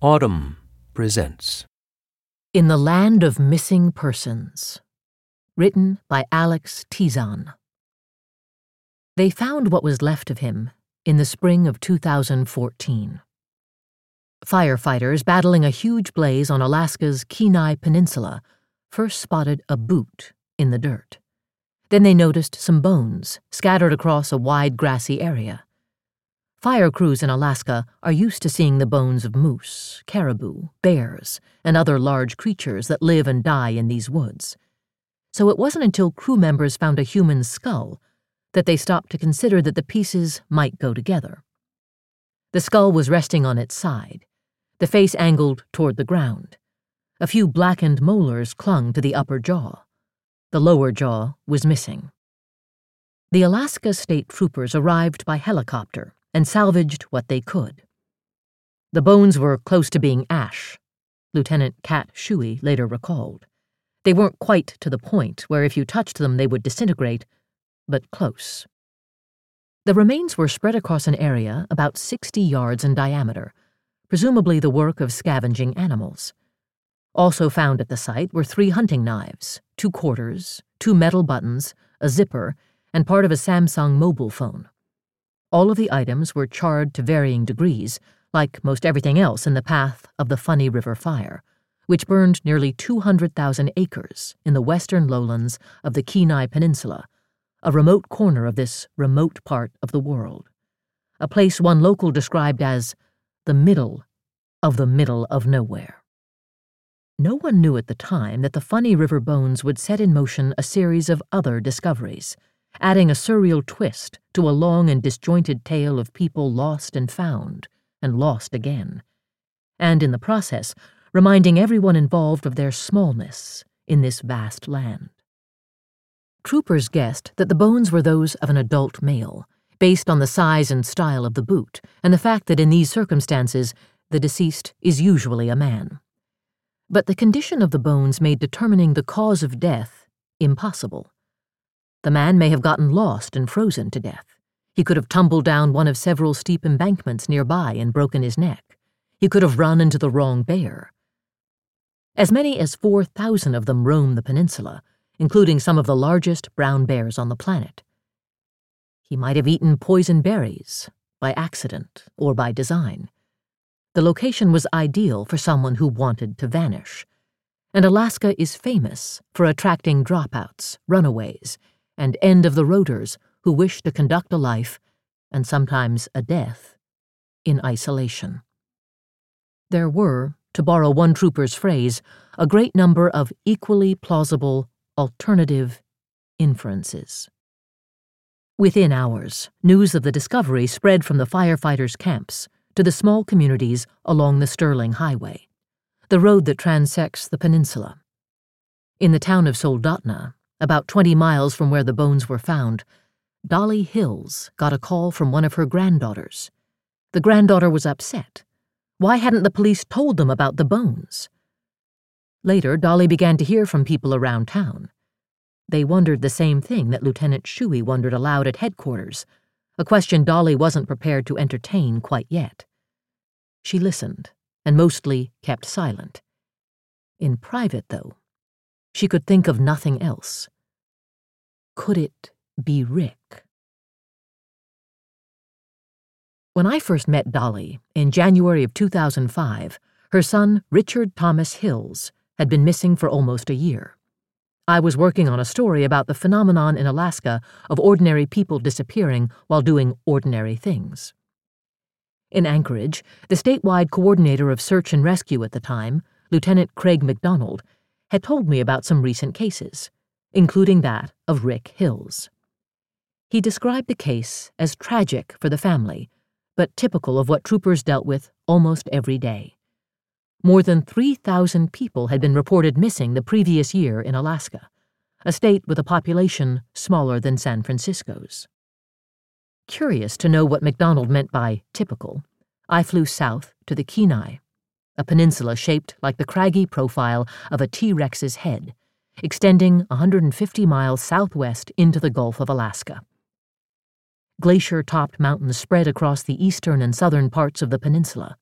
Audm presents In the Land of Missing Persons. Written by Alex Tizon. They found what was left of him in the spring of 2014. Firefighters battling a huge blaze on Alaska's Kenai Peninsula first spotted a boot in the dirt. Then they noticed some bones scattered across a wide grassy area. Fire crews in Alaska are used to seeing the bones of moose, caribou, bears, and other large creatures that live and die in these woods. So it wasn't until crew members found a human skull that they stopped to consider that the pieces might go together. The skull was resting on its side, the face angled toward the ground. A few blackened molars clung to the upper jaw. The lower jaw was missing. The Alaska State Troopers arrived by helicopter and salvaged what they could. The bones were close to being ash, Lieutenant Kat Shuey later recalled. They weren't quite to the point where if you touched them they would disintegrate, but close. The remains were spread across an area about 60 yards in diameter, presumably the work of scavenging animals. Also found at the site were three hunting knives, two quarters, two metal buttons, a zipper, and part of a Samsung mobile phone. All of the items were charred to varying degrees, like most everything else in the path of the Funny River fire, which burned nearly 200,000 acres in the western lowlands of the Kenai Peninsula, a remote corner of this remote part of the world. A place one local described as the middle of the middle of nowhere. No one knew at the time that the Funny River bones would set in motion a series of other discoveries adding a surreal twist to a long and disjointed tale of people lost and found, and lost again, and in the process, reminding everyone involved of their smallness in this vast land. Troopers guessed that the bones were those of an adult male, based on the size and style of the boot, and the fact that in these circumstances the deceased is usually a man. But the condition of the bones made determining the cause of death impossible. The man may have gotten lost and frozen to death. He could have tumbled down one of several steep embankments nearby and broken his neck. He could have run into the wrong bear. As many as 4,000 of them roam the peninsula, including some of the largest brown bears on the planet. He might have eaten poison berries, by accident or by design. The location was ideal for someone who wanted to vanish. And Alaska is famous for attracting dropouts, runaways, and end of the roaders who wish to conduct a life, and sometimes a death, in isolation. There were, to borrow one trooper's phrase, a great number of equally plausible alternative inferences. Within hours, news of the discovery spread from the firefighters' camps to the small communities along the Sterling Highway, the road that transects the peninsula. In the town of Soldotna, about 20 miles from where the bones were found, Dolly Hills got a call from one of her granddaughters. The granddaughter was upset. Why hadn't the police told them about the bones? Later, Dolly began to hear from people around town. They wondered the same thing that Lieutenant Shuey wondered aloud at headquarters, a question Dolly wasn't prepared to entertain quite yet. She listened, and mostly kept silent. In private, though, she could think of nothing else. Could it be Rick? When I first met Dolly, in January of 2005, her son, Richard Thomas Hills, had been missing for almost a year. I was working on a story about the phenomenon in Alaska of ordinary people disappearing while doing ordinary things. In Anchorage, the statewide coordinator of search and rescue at the time, Lieutenant Craig McDonald, had told me about some recent cases, including that of Rick Hills. He described the case as tragic for the family, but typical of what troopers dealt with almost every day. More than 3,000 people had been reported missing the previous year in Alaska, a state with a population smaller than San Francisco's. Curious to know what McDonald meant by typical, I flew south to the Kenai a peninsula shaped like the craggy profile of a T Rex's head, extending 150 miles southwest into the Gulf of Alaska. Glacier topped mountains spread across the eastern and southern parts of the peninsula.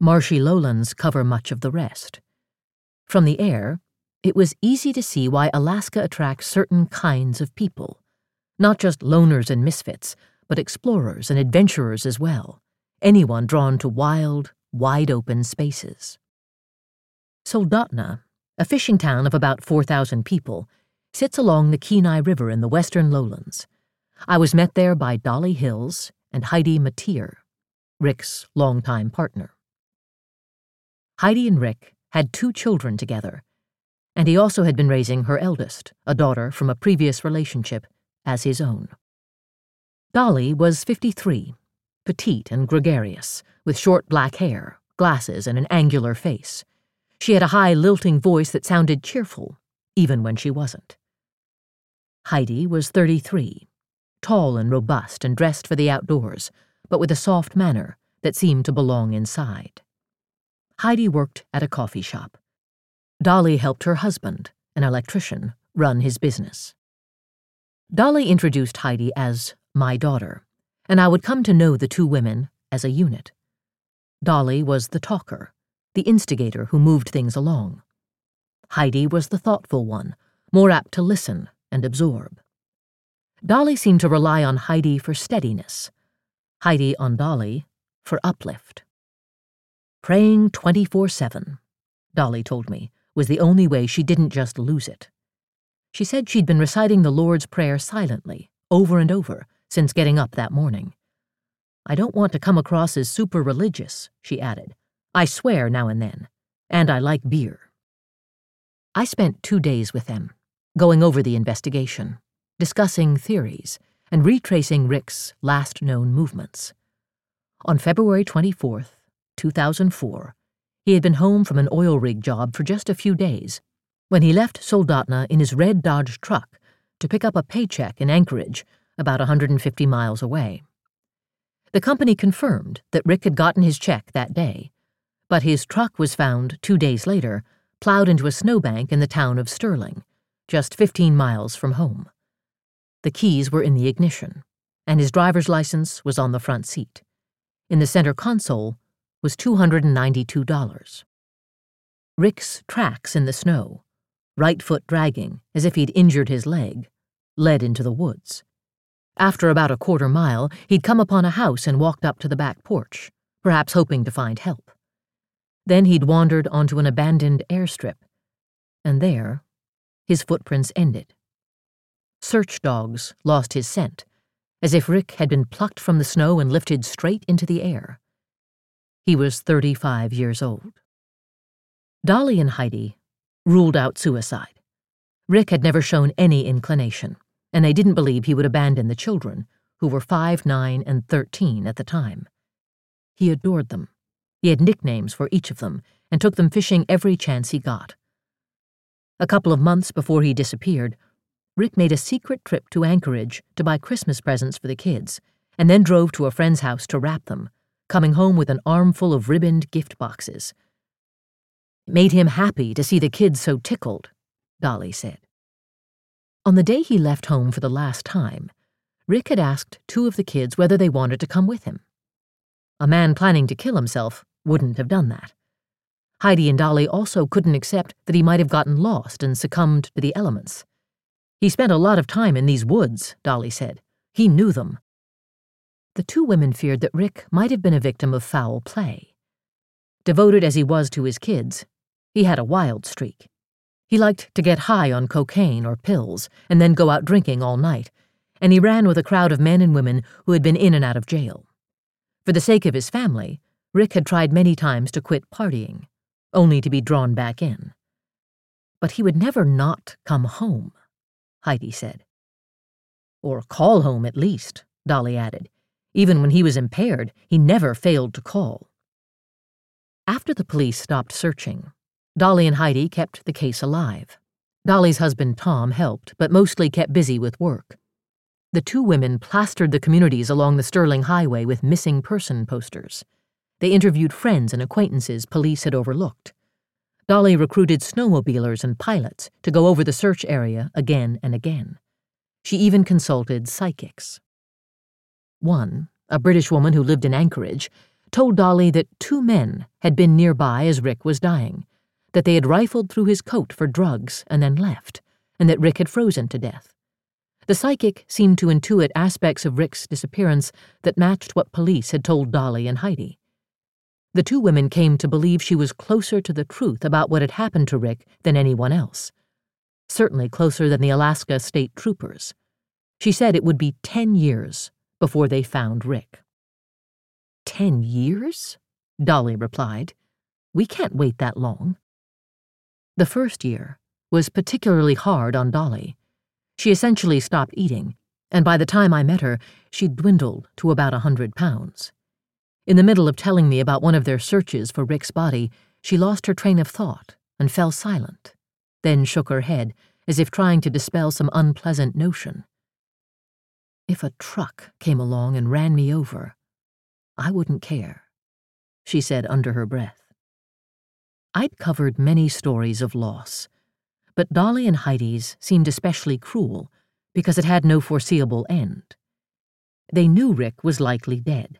Marshy lowlands cover much of the rest. From the air, it was easy to see why Alaska attracts certain kinds of people. Not just loners and misfits, but explorers and adventurers as well. Anyone drawn to wild, wide open spaces. Soldotna, a fishing town of about 4,000 people, sits along the Kenai River in the western lowlands. I was met there by Dolly Hills and Heidi Mateer, Rick's longtime partner. Heidi and Rick had two children together, and he also had been raising her eldest, a daughter from a previous relationship, as his own. Dolly was 53, petite and gregarious, with short black hair, glasses, and an angular face. She had a high, lilting voice that sounded cheerful, even when she wasn't. Heidi was 33, tall and robust and dressed for the outdoors, but with a soft manner that seemed to belong inside. Heidi worked at a coffee shop. Dolly helped her husband, an electrician, run his business. Dolly introduced Heidi as my daughter, and I would come to know the two women as a unit. Dolly was the talker, the instigator who moved things along. Heidi was the thoughtful one, more apt to listen and absorb. Dolly seemed to rely on Heidi for steadiness, Heidi on Dolly for uplift. Praying 24 7, Dolly told me, was the only way she didn't just lose it. She said she'd been reciting the Lord's Prayer silently, over and over, since getting up that morning. I don't want to come across as super religious, she added. I swear now and then, and I like beer. I spent two days with them, going over the investigation, discussing theories, and retracing Rick's last known movements. On February 24th, 2004, he had been home from an oil rig job for just a few days when he left Soldotna in his red Dodge truck to pick up a paycheck in Anchorage, about 150 miles away. The company confirmed that Rick had gotten his check that day, but his truck was found two days later plowed into a snowbank in the town of Sterling, just 15 miles from home. The keys were in the ignition, and his driver's license was on the front seat. In the center console was $292. Rick's tracks in the snow, right foot dragging as if he'd injured his leg, led into the woods. After about a quarter mile, he'd come upon a house and walked up to the back porch, perhaps hoping to find help. Then he'd wandered onto an abandoned airstrip, and there, his footprints ended. Search dogs lost his scent, as if Rick had been plucked from the snow and lifted straight into the air. He was 35 years old. Dolly and Heidi ruled out suicide. Rick had never shown any inclination, and they didn't believe he would abandon the children, who were 5, 9, and 13 at the time. He adored them. He had nicknames for each of them and took them fishing every chance he got. A couple of months before he disappeared, Rick made a secret trip to Anchorage to buy Christmas presents for the kids, and then drove to a friend's house to wrap them, coming home with an armful of ribboned gift boxes. It made him happy to see the kids so tickled, Dolly said. On the day he left home for the last time, Rick had asked two of the kids whether they wanted to come with him. A man planning to kill himself wouldn't have done that. Heidi and Dolly also couldn't accept that he might have gotten lost and succumbed to the elements. He spent a lot of time in these woods, Dolly said. He knew them. The two women feared that Rick might have been a victim of foul play. Devoted as he was to his kids, he had a wild streak. He liked to get high on cocaine or pills and then go out drinking all night, and he ran with a crowd of men and women who had been in and out of jail. For the sake of his family, Rick had tried many times to quit partying, only to be drawn back in. But he would never not come home, Heidi said. Or call home, at least, Dolly added. Even when he was impaired, he never failed to call. After the police stopped searching, Dolly and Heidi kept the case alive. Dolly's husband Tom helped, but mostly kept busy with work. The two women plastered the communities along the Sterling Highway with missing person posters. They interviewed friends and acquaintances police had overlooked. Dolly recruited snowmobilers and pilots to go over the search area again and again. She even consulted psychics. One, a British woman who lived in Anchorage, told Dolly that two men had been nearby as Rick was dying, that they had rifled through his coat for drugs and then left, and that Rick had frozen to death. The psychic seemed to intuit aspects of Rick's disappearance that matched what police had told Dolly and Heidi. The two women came to believe she was closer to the truth about what had happened to Rick than anyone else. Certainly closer than the Alaska State Troopers. She said it would be ten years before they found Rick. Ten years? Dolly replied. We can't wait that long. The first year was particularly hard on Dolly. She essentially stopped eating, and by the time I met her, she'd dwindled to about a hundred pounds. In the middle of telling me about one of their searches for Rick's body, she lost her train of thought and fell silent, then shook her head as if trying to dispel some unpleasant notion. If a truck came along and ran me over, I wouldn't care, she said under her breath. I'd covered many stories of loss, but Dolly and Heidi's seemed especially cruel because it had no foreseeable end. They knew Rick was likely dead,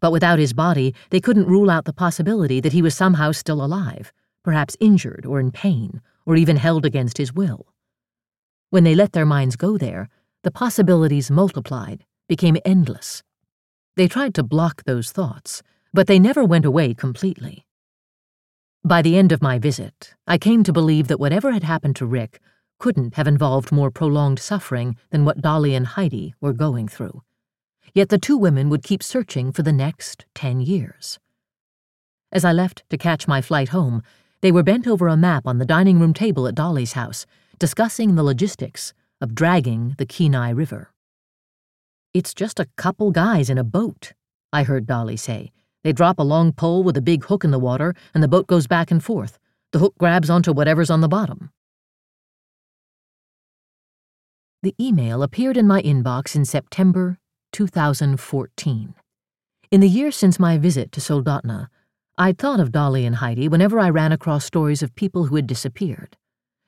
but without his body, they couldn't rule out the possibility that he was somehow still alive, perhaps injured or in pain, or even held against his will. When they let their minds go there, the possibilities multiplied, became endless. They tried to block those thoughts, but they never went away completely. By the end of my visit, I came to believe that whatever had happened to Rick couldn't have involved more prolonged suffering than what Dolly and Heidi were going through. Yet the two women would keep searching for the next ten years. As I left to catch my flight home, they were bent over a map on the dining room table at Dolly's house, discussing the logistics of dragging the Kenai River. It's just a couple guys in a boat, I heard Dolly say. They drop a long pole with a big hook in the water, and the boat goes back and forth. The hook grabs onto whatever's on the bottom. The email appeared in my inbox in September 2014. In the year since my visit to Soldotna, I'd thought of Dolly and Heidi whenever I ran across stories of people who had disappeared.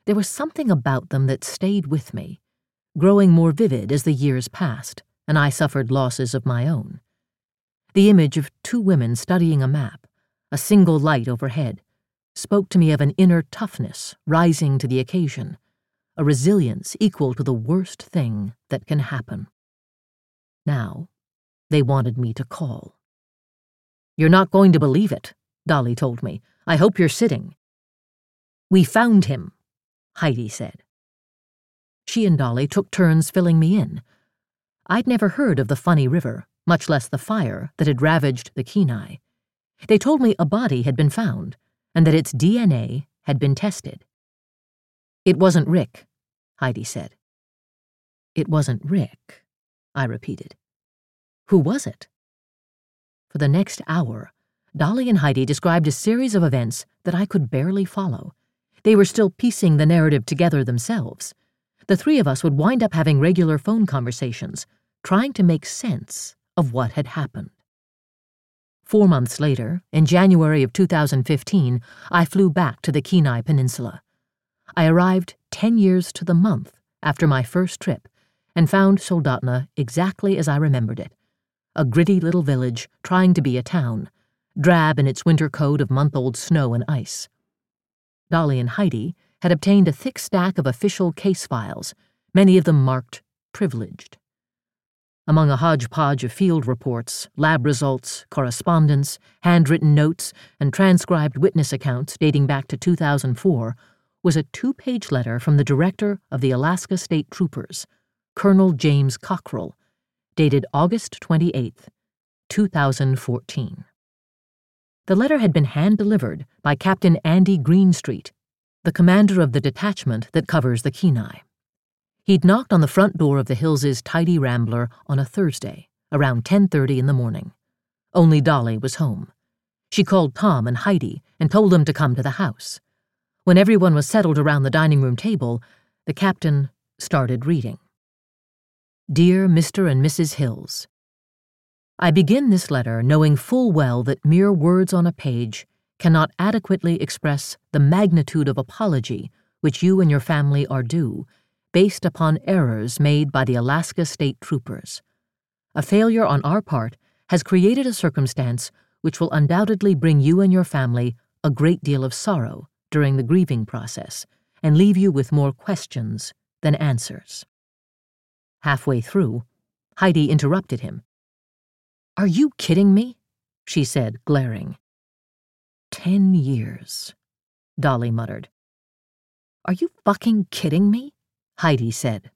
There was something about them that stayed with me, growing more vivid as the years passed, and I suffered losses of my own. The image of two women studying a map, a single light overhead, spoke to me of an inner toughness rising to the occasion, a resilience equal to the worst thing that can happen. Now, they wanted me to call. You're not going to believe it, Dolly told me. I hope you're sitting. We found him, Heidi said. She and Dolly took turns filling me in. I'd never heard of the Funny River, much less the fire that had ravaged the Kenai. They told me a body had been found, and that its DNA had been tested. It wasn't Rick, Heidi said. It wasn't Rick, I repeated. Who was it? For the next hour, Dolly and Heidi described a series of events that I could barely follow. They were still piecing the narrative together themselves. The three of us would wind up having regular phone conversations, trying to make sense of what had happened. Four months later, in January of 2015, I flew back to the Kenai Peninsula. I arrived 10 years to the month after my first trip and found Soldotna exactly as I remembered it a gritty little village trying to be a town, drab in its winter coat of month old snow and ice. Dolly and Heidi had obtained a thick stack of official case files, many of them marked privileged. Among a hodgepodge of field reports, lab results, correspondence, handwritten notes, and transcribed witness accounts dating back to 2004 was a two page letter from the director of the Alaska State Troopers, Colonel James Cockrell, dated August 28, 2014. The letter had been hand delivered by Captain Andy Greenstreet, the commander of the detachment that covers the Kenai. He'd knocked on the front door of the Hills's tidy rambler on a Thursday, around 10:30 in the morning. Only Dolly was home. She called Tom and Heidi and told them to come to the house. When everyone was settled around the dining room table, the captain started reading. Dear Mr. and Mrs. Hills, I begin this letter knowing full well that mere words on a page cannot adequately express the magnitude of apology which you and your family are due, based upon errors made by the Alaska State Troopers. A failure on our part has created a circumstance which will undoubtedly bring you and your family a great deal of sorrow during the grieving process and leave you with more questions than answers. Halfway through, Heidi interrupted him. Are you kidding me? she said, glaring. Ten years, Dolly muttered. Are you fucking kidding me? Heidi said.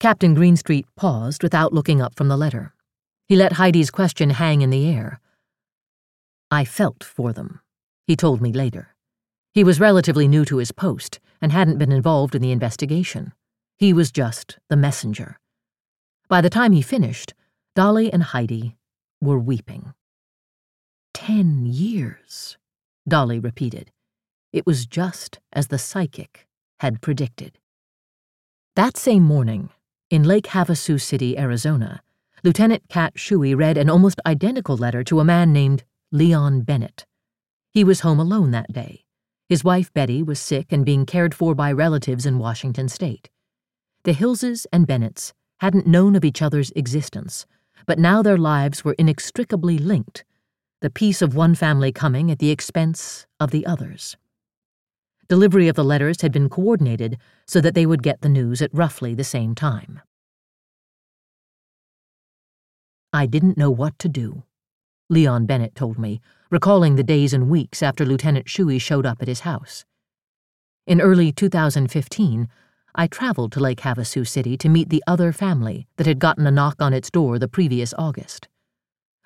Captain Greenstreet paused without looking up from the letter. He let Heidi's question hang in the air. I felt for them, he told me later. He was relatively new to his post and hadn't been involved in the investigation. He was just the messenger. By the time he finished, Dolly and Heidi were weeping. Ten years, Dolly repeated. It was just as the psychic had predicted. That same morning, in Lake Havasu City, Arizona, Lieutenant Kat Shuey read an almost identical letter to a man named Leon Bennett. He was home alone that day. His wife Betty was sick and being cared for by relatives in Washington state. The Hillses and Bennetts hadn't known of each other's existence, but now their lives were inextricably linked, the peace of one family coming at the expense of the others. Delivery of the letters had been coordinated so that they would get the news at roughly the same time. I didn't know what to do, Leon Bennett told me, recalling the days and weeks after Lieutenant Shuey showed up at his house. In early 2015, I traveled to Lake Havasu City to meet the other family that had gotten a knock on its door the previous August.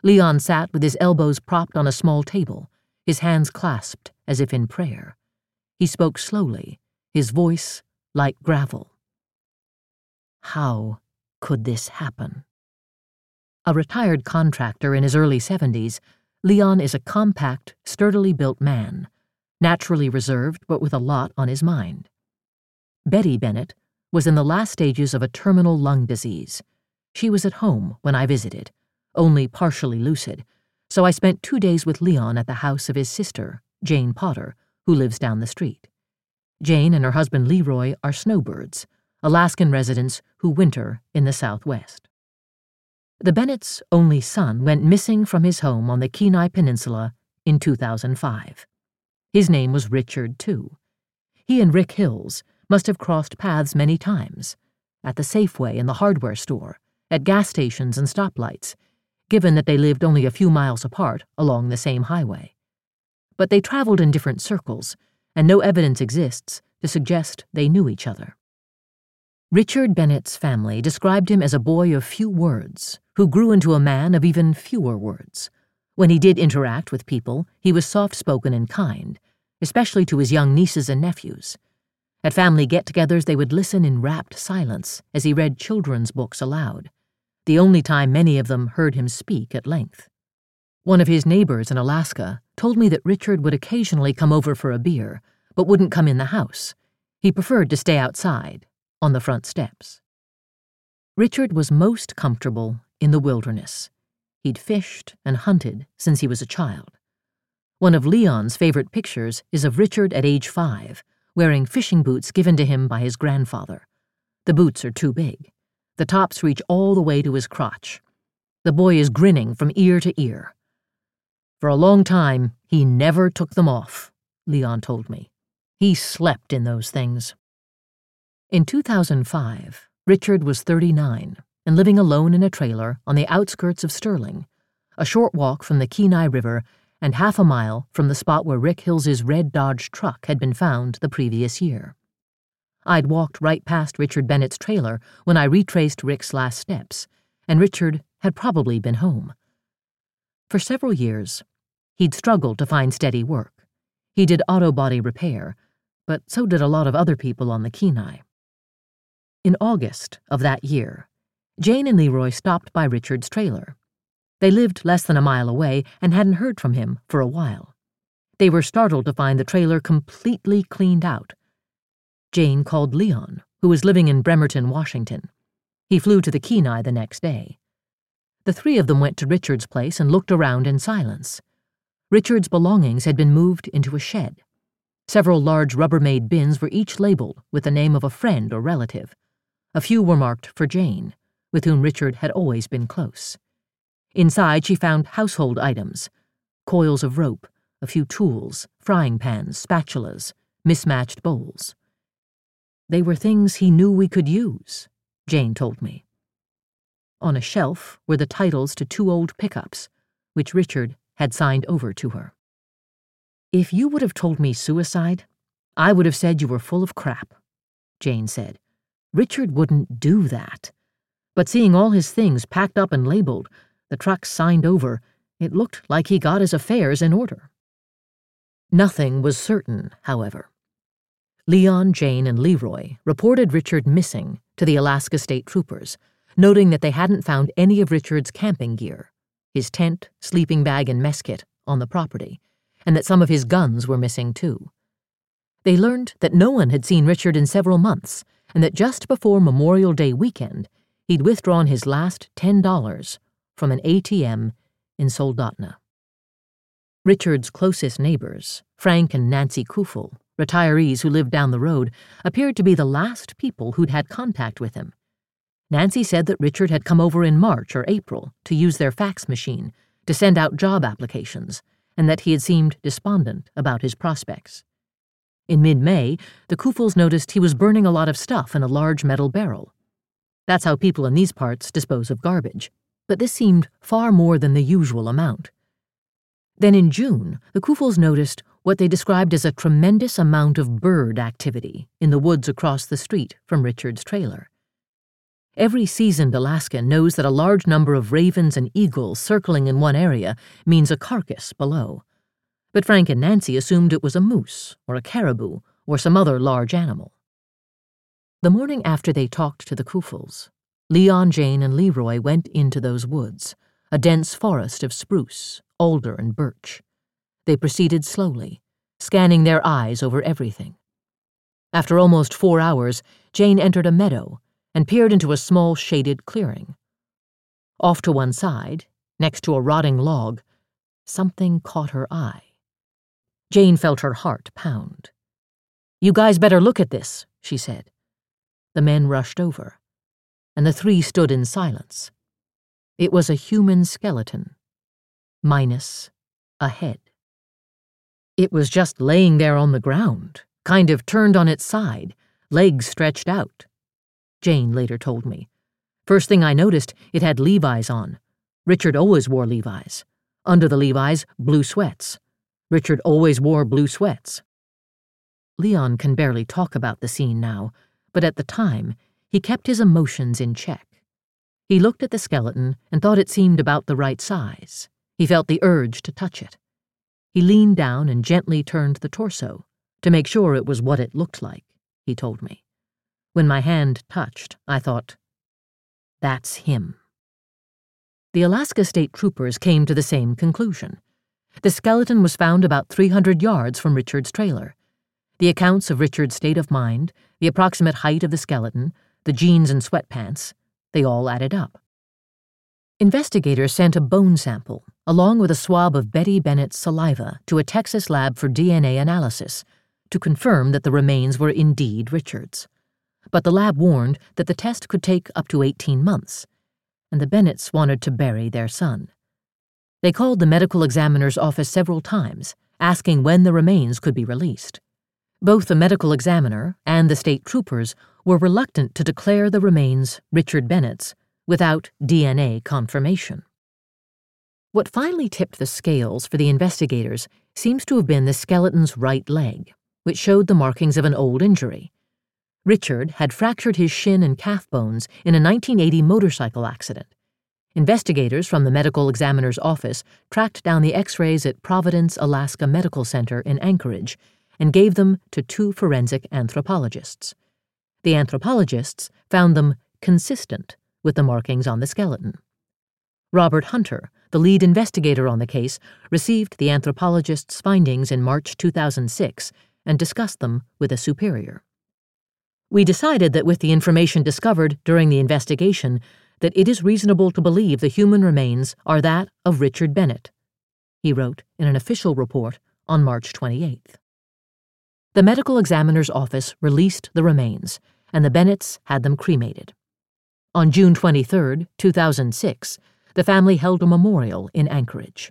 Leon sat with his elbows propped on a small table, his hands clasped as if in prayer. He spoke slowly, his voice like gravel. How could this happen? A retired contractor in his early 70s, Leon is a compact, sturdily built man, naturally reserved but with a lot on his mind. Betty Bennett was in the last stages of a terminal lung disease. She was at home when I visited, only partially lucid, so I spent two days with Leon at the house of his sister, Jane Potter, who lives down the street. Jane and her husband Leroy are snowbirds, Alaskan residents who winter in the Southwest. The Bennett's only son went missing from his home on the Kenai Peninsula in 2005. His name was Richard, too. He and Rick Hills must have crossed paths many times at the Safeway and the hardware store, at gas stations and stoplights, given that they lived only a few miles apart along the same highway but they traveled in different circles, and no evidence exists to suggest they knew each other. Richard Bennett's family described him as a boy of few words, who grew into a man of even fewer words. When he did interact with people, he was soft spoken and kind, especially to his young nieces and nephews. At family get togethers, they would listen in rapt silence as he read children's books aloud, the only time many of them heard him speak at length. One of his neighbors in Alaska told me that Richard would occasionally come over for a beer, but wouldn't come in the house. He preferred to stay outside, on the front steps. Richard was most comfortable in the wilderness. He'd fished and hunted since he was a child. One of Leon's favorite pictures is of Richard at age five, wearing fishing boots given to him by his grandfather. The boots are too big. The tops reach all the way to his crotch. The boy is grinning from ear to ear. For a long time, he never took them off, Leon told me. He slept in those things. In 2005, Richard was 39 and living alone in a trailer on the outskirts of Sterling, a short walk from the Kenai River and half a mile from the spot where Rick Hills's red Dodge truck had been found the previous year. I'd walked right past Richard Bennett's trailer when I retraced Rick's last steps, and Richard had probably been home. For several years, He'd struggled to find steady work. He did auto body repair, but so did a lot of other people on the Kenai. In August of that year, Jane and Leroy stopped by Richard's trailer. They lived less than a mile away and hadn't heard from him for a while. They were startled to find the trailer completely cleaned out. Jane called Leon, who was living in Bremerton, Washington. He flew to the Kenai the next day. The three of them went to Richard's place and looked around in silence. Richard's belongings had been moved into a shed. Several large Rubbermaid bins were each labeled with the name of a friend or relative. A few were marked for Jane, with whom Richard had always been close. Inside, she found household items coils of rope, a few tools, frying pans, spatulas, mismatched bowls. They were things he knew we could use, Jane told me. On a shelf were the titles to two old pickups, which Richard had signed over to her. If you would have told me suicide, I would have said you were full of crap, Jane said. Richard wouldn't do that. But seeing all his things packed up and labeled, the trucks signed over, it looked like he got his affairs in order. Nothing was certain, however. Leon, Jane, and Leroy reported Richard missing to the Alaska State Troopers, noting that they hadn't found any of Richard's camping gear his tent, sleeping bag, and mess kit on the property, and that some of his guns were missing too. They learned that no one had seen Richard in several months, and that just before Memorial Day weekend, he'd withdrawn his last $10 from an ATM in Soldotna. Richard's closest neighbors, Frank and Nancy Kufel, retirees who lived down the road, appeared to be the last people who'd had contact with him. Nancy said that Richard had come over in March or April to use their fax machine to send out job applications, and that he had seemed despondent about his prospects. In mid May, the Kufels noticed he was burning a lot of stuff in a large metal barrel. That's how people in these parts dispose of garbage, but this seemed far more than the usual amount. Then in June, the Kufels noticed what they described as a tremendous amount of bird activity in the woods across the street from Richard's trailer. Every seasoned Alaskan knows that a large number of ravens and eagles circling in one area means a carcass below. But Frank and Nancy assumed it was a moose or a caribou or some other large animal. The morning after they talked to the Kufels, Leon, Jane, and Leroy went into those woods, a dense forest of spruce, alder, and birch. They proceeded slowly, scanning their eyes over everything. After almost four hours, Jane entered a meadow and peered into a small shaded clearing. Off to one side, next to a rotting log, something caught her eye. Jane felt her heart pound. You guys better look at this, she said. The men rushed over, and the three stood in silence. It was a human skeleton, minus a head. It was just laying there on the ground, kind of turned on its side, legs stretched out. Jane later told me. First thing I noticed, it had Levi's on. Richard always wore Levi's. Under the Levi's, blue sweats. Richard always wore blue sweats. Leon can barely talk about the scene now, but at the time, he kept his emotions in check. He looked at the skeleton and thought it seemed about the right size. He felt the urge to touch it. He leaned down and gently turned the torso to make sure it was what it looked like, he told me. When my hand touched, I thought, that's him. The Alaska State Troopers came to the same conclusion. The skeleton was found about 300 yards from Richard's trailer. The accounts of Richard's state of mind, the approximate height of the skeleton, the jeans and sweatpants, they all added up. Investigators sent a bone sample, along with a swab of Betty Bennett's saliva, to a Texas lab for DNA analysis to confirm that the remains were indeed Richard's but the lab warned that the test could take up to 18 months, and the Bennetts wanted to bury their son. They called the medical examiner's office several times, asking when the remains could be released. Both the medical examiner and the state troopers were reluctant to declare the remains Richard Bennett's without DNA confirmation. What finally tipped the scales for the investigators seems to have been the skeleton's right leg, which showed the markings of an old injury Richard had fractured his shin and calf bones in a 1980 motorcycle accident. Investigators from the medical examiner's office tracked down the x rays at Providence, Alaska Medical Center in Anchorage and gave them to two forensic anthropologists. The anthropologists found them consistent with the markings on the skeleton. Robert Hunter, the lead investigator on the case, received the anthropologist's findings in March 2006 and discussed them with a superior. We decided that with the information discovered during the investigation, that it is reasonable to believe the human remains are that of Richard Bennett, he wrote in an official report on March 28th. The medical examiner's office released the remains, and the Bennetts had them cremated. On June 23, 2006, the family held a memorial in Anchorage.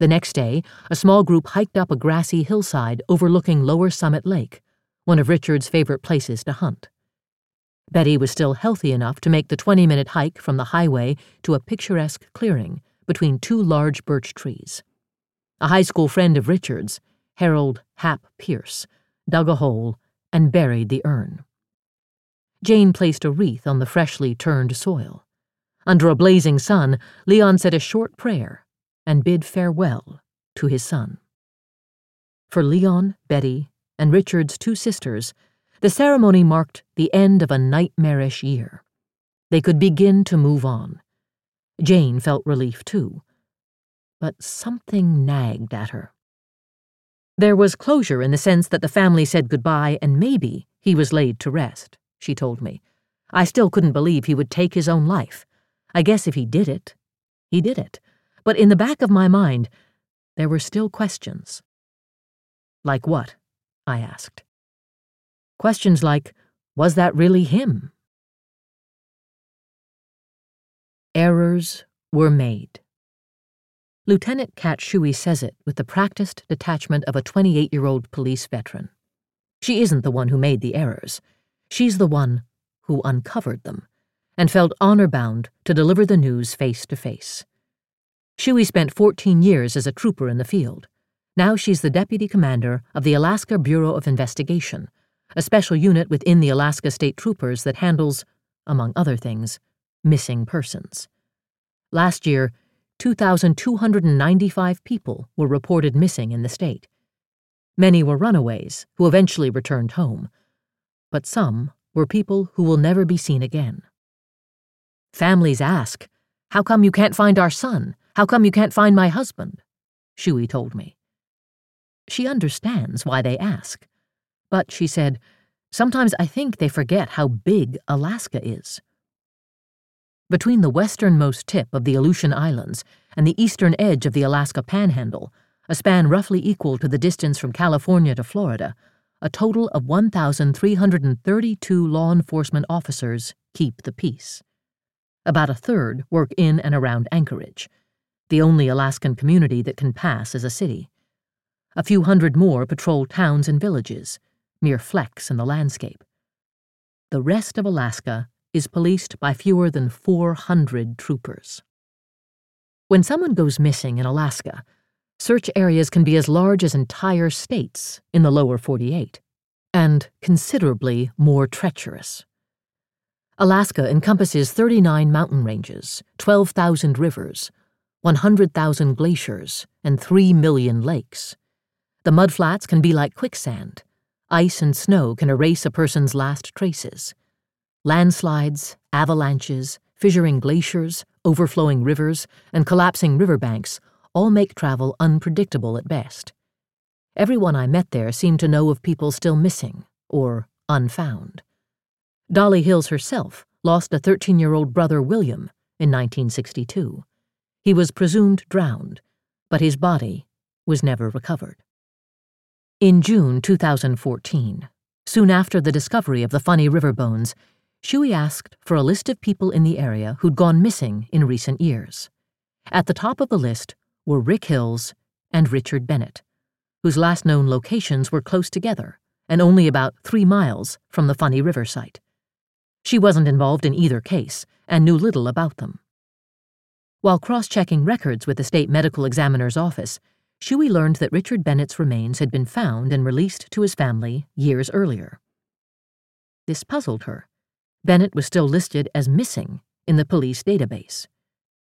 The next day, a small group hiked up a grassy hillside overlooking Lower Summit Lake, one of Richard's favorite places to hunt. Betty was still healthy enough to make the 20 minute hike from the highway to a picturesque clearing between two large birch trees. A high school friend of Richard's, Harold Hap Pierce, dug a hole and buried the urn. Jane placed a wreath on the freshly turned soil. Under a blazing sun, Leon said a short prayer and bid farewell to his son. For Leon, Betty, and Richard's two sisters, the ceremony marked the end of a nightmarish year. They could begin to move on. Jane felt relief too. But something nagged at her. There was closure in the sense that the family said goodbye and maybe he was laid to rest, she told me. I still couldn't believe he would take his own life. I guess if he did it, he did it. But in the back of my mind, there were still questions. Like what? I asked. Questions like, was that really him? Errors were made. Lieutenant Kat Shuey says it with the practiced detachment of a 28 year old police veteran. She isn't the one who made the errors. She's the one who uncovered them and felt honor bound to deliver the news face to face. Shuey spent 14 years as a trooper in the field. Now she's the deputy commander of the Alaska Bureau of Investigation, a special unit within the Alaska State Troopers that handles, among other things, missing persons. Last year, 2,295 people were reported missing in the state. Many were runaways who eventually returned home, but some were people who will never be seen again. Families ask, How come you can't find our son? How come you can't find my husband? Shuey told me. She understands why they ask. But, she said, sometimes I think they forget how big Alaska is. Between the westernmost tip of the Aleutian Islands and the eastern edge of the Alaska Panhandle, a span roughly equal to the distance from California to Florida, a total of 1,332 law enforcement officers keep the peace. About a third work in and around Anchorage, the only Alaskan community that can pass as a city. A few hundred more patrol towns and villages, mere flecks in the landscape. The rest of Alaska is policed by fewer than 400 troopers. When someone goes missing in Alaska, search areas can be as large as entire states in the lower 48, and considerably more treacherous. Alaska encompasses 39 mountain ranges, 12,000 rivers, 100,000 glaciers, and 3 million lakes. The mudflats can be like quicksand, Ice and snow can erase a person's last traces. Landslides, avalanches, fissuring glaciers, overflowing rivers, and collapsing riverbanks all make travel unpredictable at best. Everyone I met there seemed to know of people still missing or unfound. Dolly Hills herself lost a 13 year old brother, William, in 1962. He was presumed drowned, but his body was never recovered. In June 2014, soon after the discovery of the funny river bones, Shuey asked for a list of people in the area who'd gone missing in recent years. At the top of the list were Rick Hills and Richard Bennett, whose last known locations were close together and only about three miles from the funny river site. She wasn't involved in either case and knew little about them. While cross checking records with the state medical examiner's office, Shuey learned that Richard Bennett's remains had been found and released to his family years earlier. This puzzled her. Bennett was still listed as missing in the police database.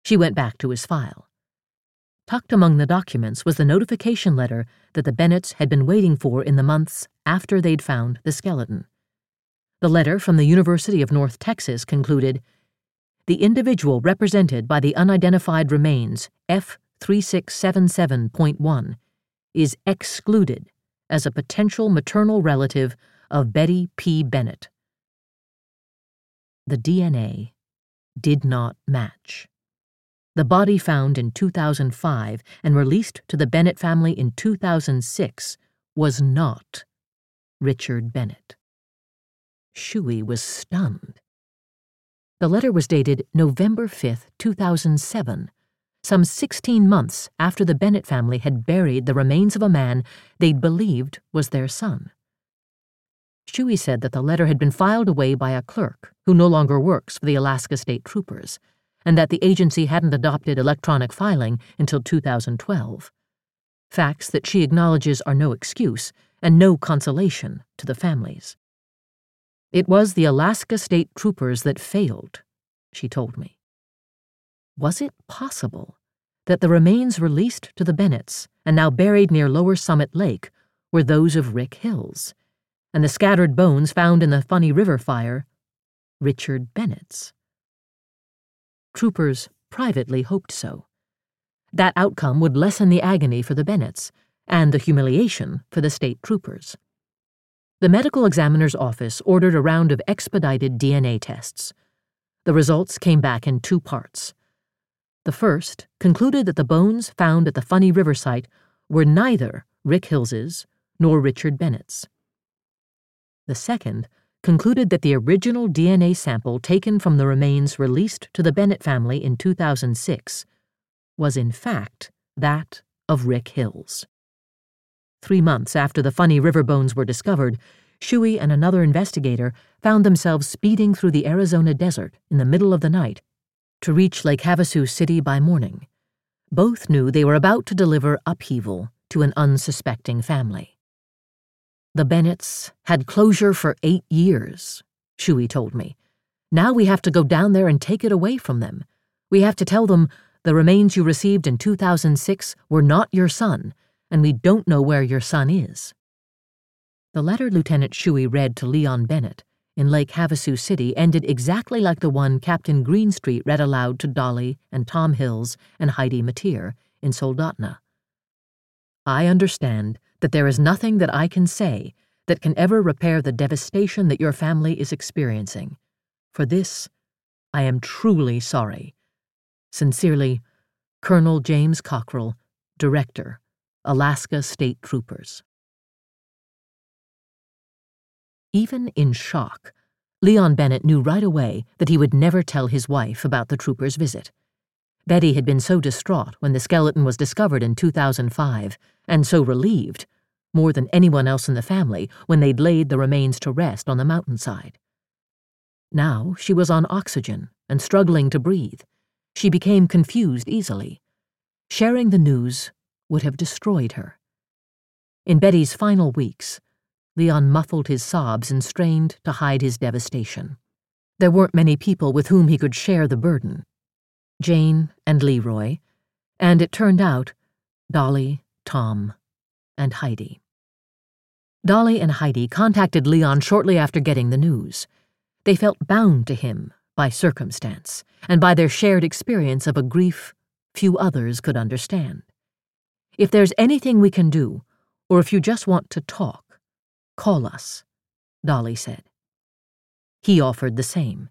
She went back to his file. Tucked among the documents was the notification letter that the Bennetts had been waiting for in the months after they'd found the skeleton. The letter from the University of North Texas concluded The individual represented by the unidentified remains F. 3677.1 is excluded as a potential maternal relative of Betty P. Bennett. The DNA did not match. The body found in 2005 and released to the Bennett family in 2006 was not Richard Bennett. Shuey was stunned. The letter was dated November 5, 2007, some 16 months after the Bennett family had buried the remains of a man they'd believed was their son. Shuey said that the letter had been filed away by a clerk who no longer works for the Alaska State Troopers, and that the agency hadn't adopted electronic filing until 2012. Facts that she acknowledges are no excuse and no consolation to the families. It was the Alaska State Troopers that failed, she told me. Was it possible that the remains released to the Bennetts and now buried near Lower Summit Lake were those of Rick Hills, and the scattered bones found in the Funny River fire, Richard Bennett's? Troopers privately hoped so. That outcome would lessen the agony for the Bennetts and the humiliation for the state troopers the medical examiner's office ordered a round of expedited DNA tests. The results came back in two parts. The first concluded that the bones found at the Funny River site were neither Rick Hills's nor Richard Bennett's. The second concluded that the original DNA sample taken from the remains released to the Bennett family in 2006 was in fact that of Rick Hills. Three months after the funny river bones were discovered, Shuey and another investigator found themselves speeding through the Arizona desert in the middle of the night to reach Lake Havasu City by morning. Both knew they were about to deliver upheaval to an unsuspecting family. The Bennetts had closure for eight years, Shuey told me. Now we have to go down there and take it away from them. We have to tell them the remains you received in 2006 were not your son and we don't know where your son is. The letter Lieutenant Shuey read to Leon Bennett in Lake Havasu City ended exactly like the one Captain Greenstreet read aloud to Dolly and Tom Hills and Heidi Mateer in Soldotna. I understand that there is nothing that I can say that can ever repair the devastation that your family is experiencing. For this, I am truly sorry. Sincerely, Colonel James Cockrell, Director Alaska State Troopers. Even in shock, Leon Bennett knew right away that he would never tell his wife about the troopers' visit. Betty had been so distraught when the skeleton was discovered in 2005, and so relieved, more than anyone else in the family, when they'd laid the remains to rest on the mountainside. Now she was on oxygen and struggling to breathe. She became confused easily. Sharing the news would have destroyed her. In Betty's final weeks, Leon muffled his sobs and strained to hide his devastation. There weren't many people with whom he could share the burden Jane and Leroy, and it turned out Dolly, Tom, and Heidi. Dolly and Heidi contacted Leon shortly after getting the news. They felt bound to him by circumstance and by their shared experience of a grief few others could understand. If there's anything we can do, or if you just want to talk, call us, Dolly said. He offered the same.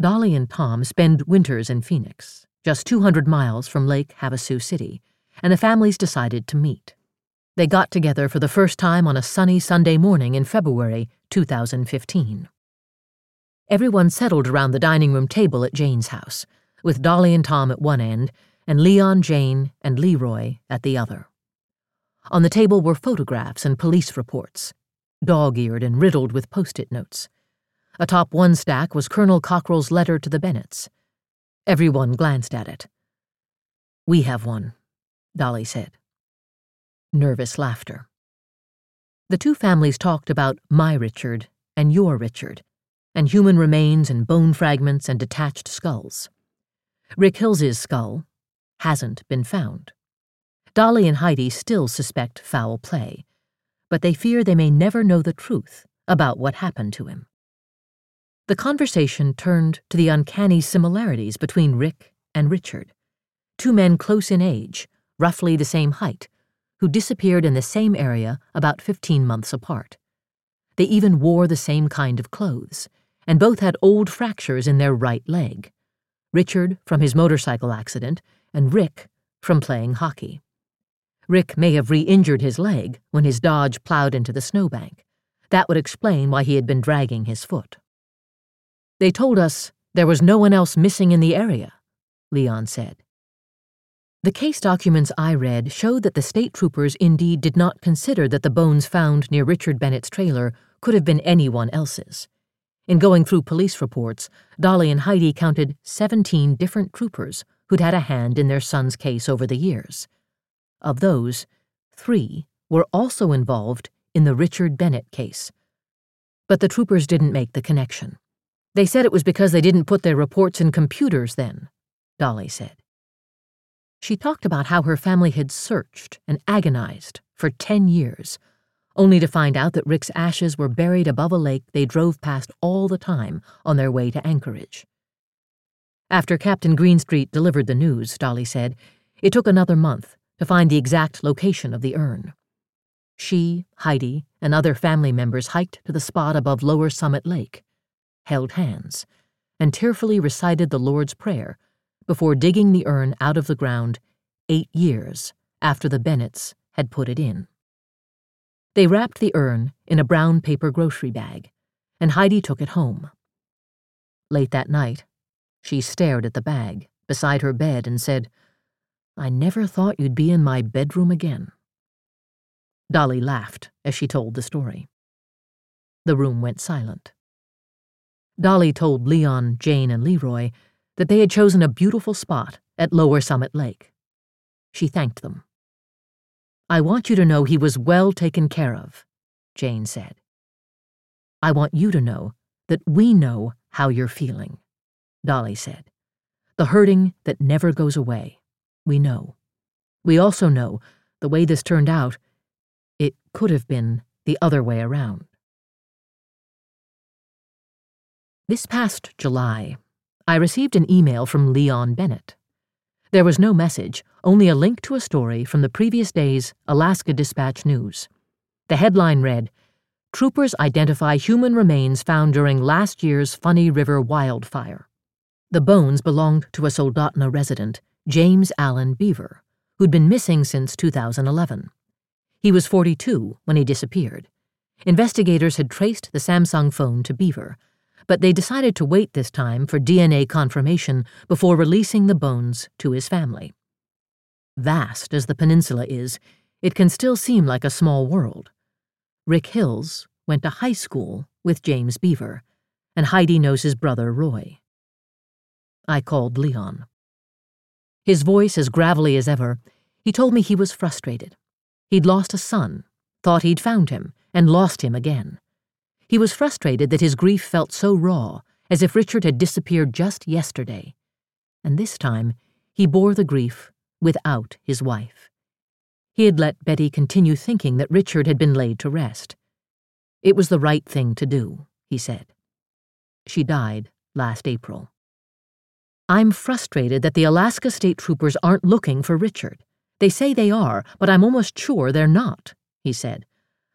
Dolly and Tom spend winters in Phoenix, just 200 miles from Lake Havasu City, and the families decided to meet. They got together for the first time on a sunny Sunday morning in February 2015. Everyone settled around the dining room table at Jane's house, with Dolly and Tom at one end and Leon, Jane, and Leroy at the other. On the table were photographs and police reports, dog eared and riddled with post it notes. Atop one stack was Colonel Cockrell's letter to the Bennetts. Everyone glanced at it. We have one, Dolly said. Nervous laughter. The two families talked about my Richard and your Richard, and human remains and bone fragments and detached skulls. Rick Hills's skull, hasn't been found. Dolly and Heidi still suspect foul play, but they fear they may never know the truth about what happened to him. The conversation turned to the uncanny similarities between Rick and Richard, two men close in age, roughly the same height, who disappeared in the same area about 15 months apart. They even wore the same kind of clothes, and both had old fractures in their right leg. Richard from his motorcycle accident, and Rick from playing hockey. Rick may have re injured his leg when his Dodge plowed into the snowbank. That would explain why he had been dragging his foot. They told us There was no one else missing in the area, Leon said. The case documents I read showed that the state troopers indeed did not consider that the bones found near Richard Bennett's trailer could have been anyone else's. In going through police reports, Dolly and Heidi counted 17 different troopers who'd had a hand in their son's case over the years. Of those, three were also involved in the Richard Bennett case. But the troopers didn't make the connection. They said it was because they didn't put their reports in computers then, Dolly said. She talked about how her family had searched and agonized for 10 years, only to find out that Rick's ashes were buried above a lake they drove past all the time on their way to Anchorage. After Captain Greenstreet delivered the news, Dolly said, it took another month to find the exact location of the urn. She, Heidi, and other family members hiked to the spot above Lower Summit Lake, held hands, and tearfully recited the Lord's Prayer before digging the urn out of the ground eight years after the Bennetts had put it in. They wrapped the urn in a brown paper grocery bag, and Heidi took it home. Late that night, she stared at the bag beside her bed and said, I never thought you'd be in my bedroom again. Dolly laughed as she told the story. The room went silent. Dolly told Leon, Jane, and Leroy that they had chosen a beautiful spot at Lower Summit Lake. She thanked them. I want you to know he was well taken care of, Jane said. I want you to know that we know how you're feeling, Dolly said. The hurting that never goes away. We know. We also know the way this turned out, it could have been the other way around. This past July, I received an email from Leon Bennett. There was no message, only a link to a story from the previous day's Alaska Dispatch News. The headline read Troopers identify human remains found during last year's Funny River wildfire. The bones belonged to a Soldotna resident, James Allen Beaver, who'd been missing since 2011. He was 42 when he disappeared. Investigators had traced the Samsung phone to Beaver but they decided to wait this time for DNA confirmation before releasing the bones to his family. Vast as the peninsula is, it can still seem like a small world. Rick Hills went to high school with James Beaver, and Heidi knows his brother Roy. I called Leon. His voice as gravelly as ever, he told me he was frustrated. He'd lost a son, thought he'd found him, and lost him again. He was frustrated that his grief felt so raw, as if Richard had disappeared just yesterday. And this time, he bore the grief without his wife. He had let Betty continue thinking that Richard had been laid to rest. It was the right thing to do, he said. She died last April. I'm frustrated that the Alaska State Troopers aren't looking for Richard. They say they are, but I'm almost sure they're not, he said.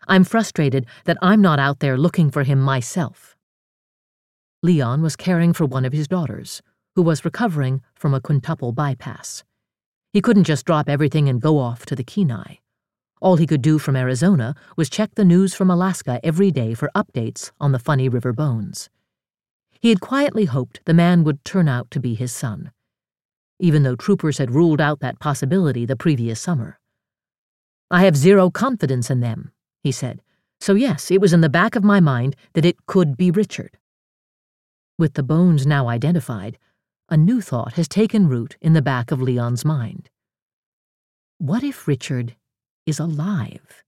I'm frustrated that I'm not out there looking for him myself. Leon was caring for one of his daughters, who was recovering from a quintuple bypass. He couldn't just drop everything and go off to the Kenai. All he could do from Arizona was check the news from Alaska every day for updates on the Funny River bones. He had quietly hoped the man would turn out to be his son, even though troopers had ruled out that possibility the previous summer. I have zero confidence in them, he said. So, yes, it was in the back of my mind that it could be Richard. With the bones now identified, a new thought has taken root in the back of Leon's mind. What if Richard is alive?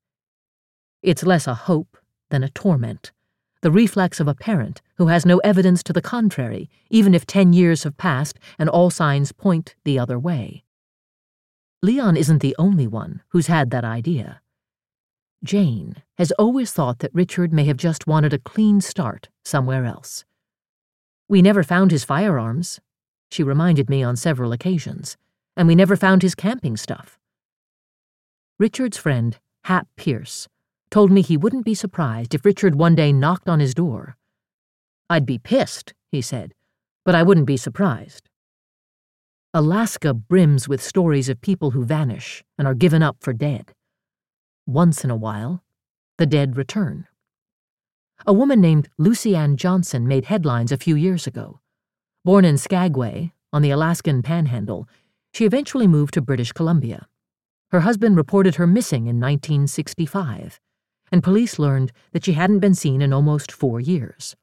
It's less a hope than a torment, the reflex of a parent who has no evidence to the contrary, even if ten years have passed and all signs point the other way. Leon isn't the only one who's had that idea. Jane has always thought that Richard may have just wanted a clean start somewhere else. We never found his firearms, she reminded me on several occasions, and we never found his camping stuff. Richard's friend, Hap Pierce, told me he wouldn't be surprised if Richard one day knocked on his door. I'd be pissed, he said, but I wouldn't be surprised. Alaska brims with stories of people who vanish and are given up for dead. Once in a while, the dead return. A woman named Lucy Ann Johnson made headlines a few years ago. Born in Skagway, on the Alaskan Panhandle, she eventually moved to British Columbia. Her husband reported her missing in 1965, and police learned that she hadn't been seen in almost four years.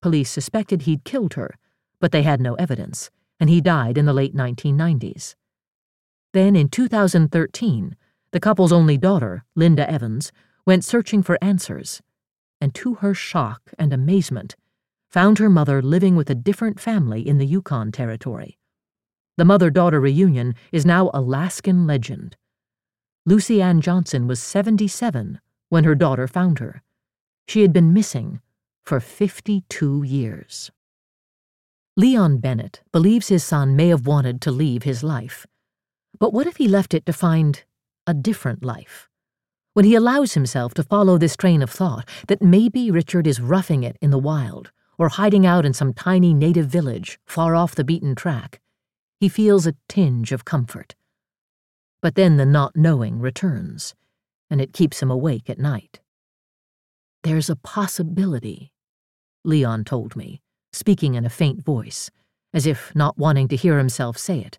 Police suspected he'd killed her, but they had no evidence, and he died in the late 1990s. Then, in 2013, the couple's only daughter, Linda Evans, went searching for answers, and to her shock and amazement, found her mother living with a different family in the Yukon Territory. The mother daughter reunion is now Alaskan legend. Lucy Ann Johnson was 77 when her daughter found her. She had been missing for 52 years. Leon Bennett believes his son may have wanted to leave his life. But what if he left it to find a different life? When he allows himself to follow this train of thought that maybe Richard is roughing it in the wild or hiding out in some tiny native village far off the beaten track, he feels a tinge of comfort. But then the not knowing returns, and it keeps him awake at night. There's a possibility, Leon told me, speaking in a faint voice, as if not wanting to hear himself say it.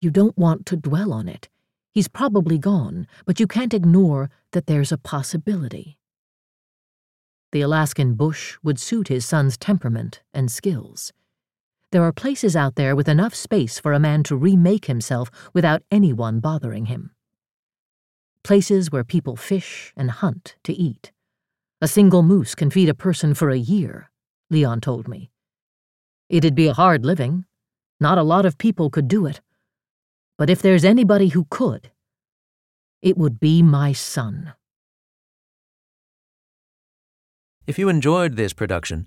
You don't want to dwell on it. He's probably gone, but you can't ignore that there's a possibility. The Alaskan bush would suit his son's temperament and skills. There are places out there with enough space for a man to remake himself without anyone bothering him. Places where people fish and hunt to eat. A single moose can feed a person for a year, Leon told me. It'd be a hard living. Not a lot of people could do it. But if there's anybody who could, it would be my son. If you enjoyed this production,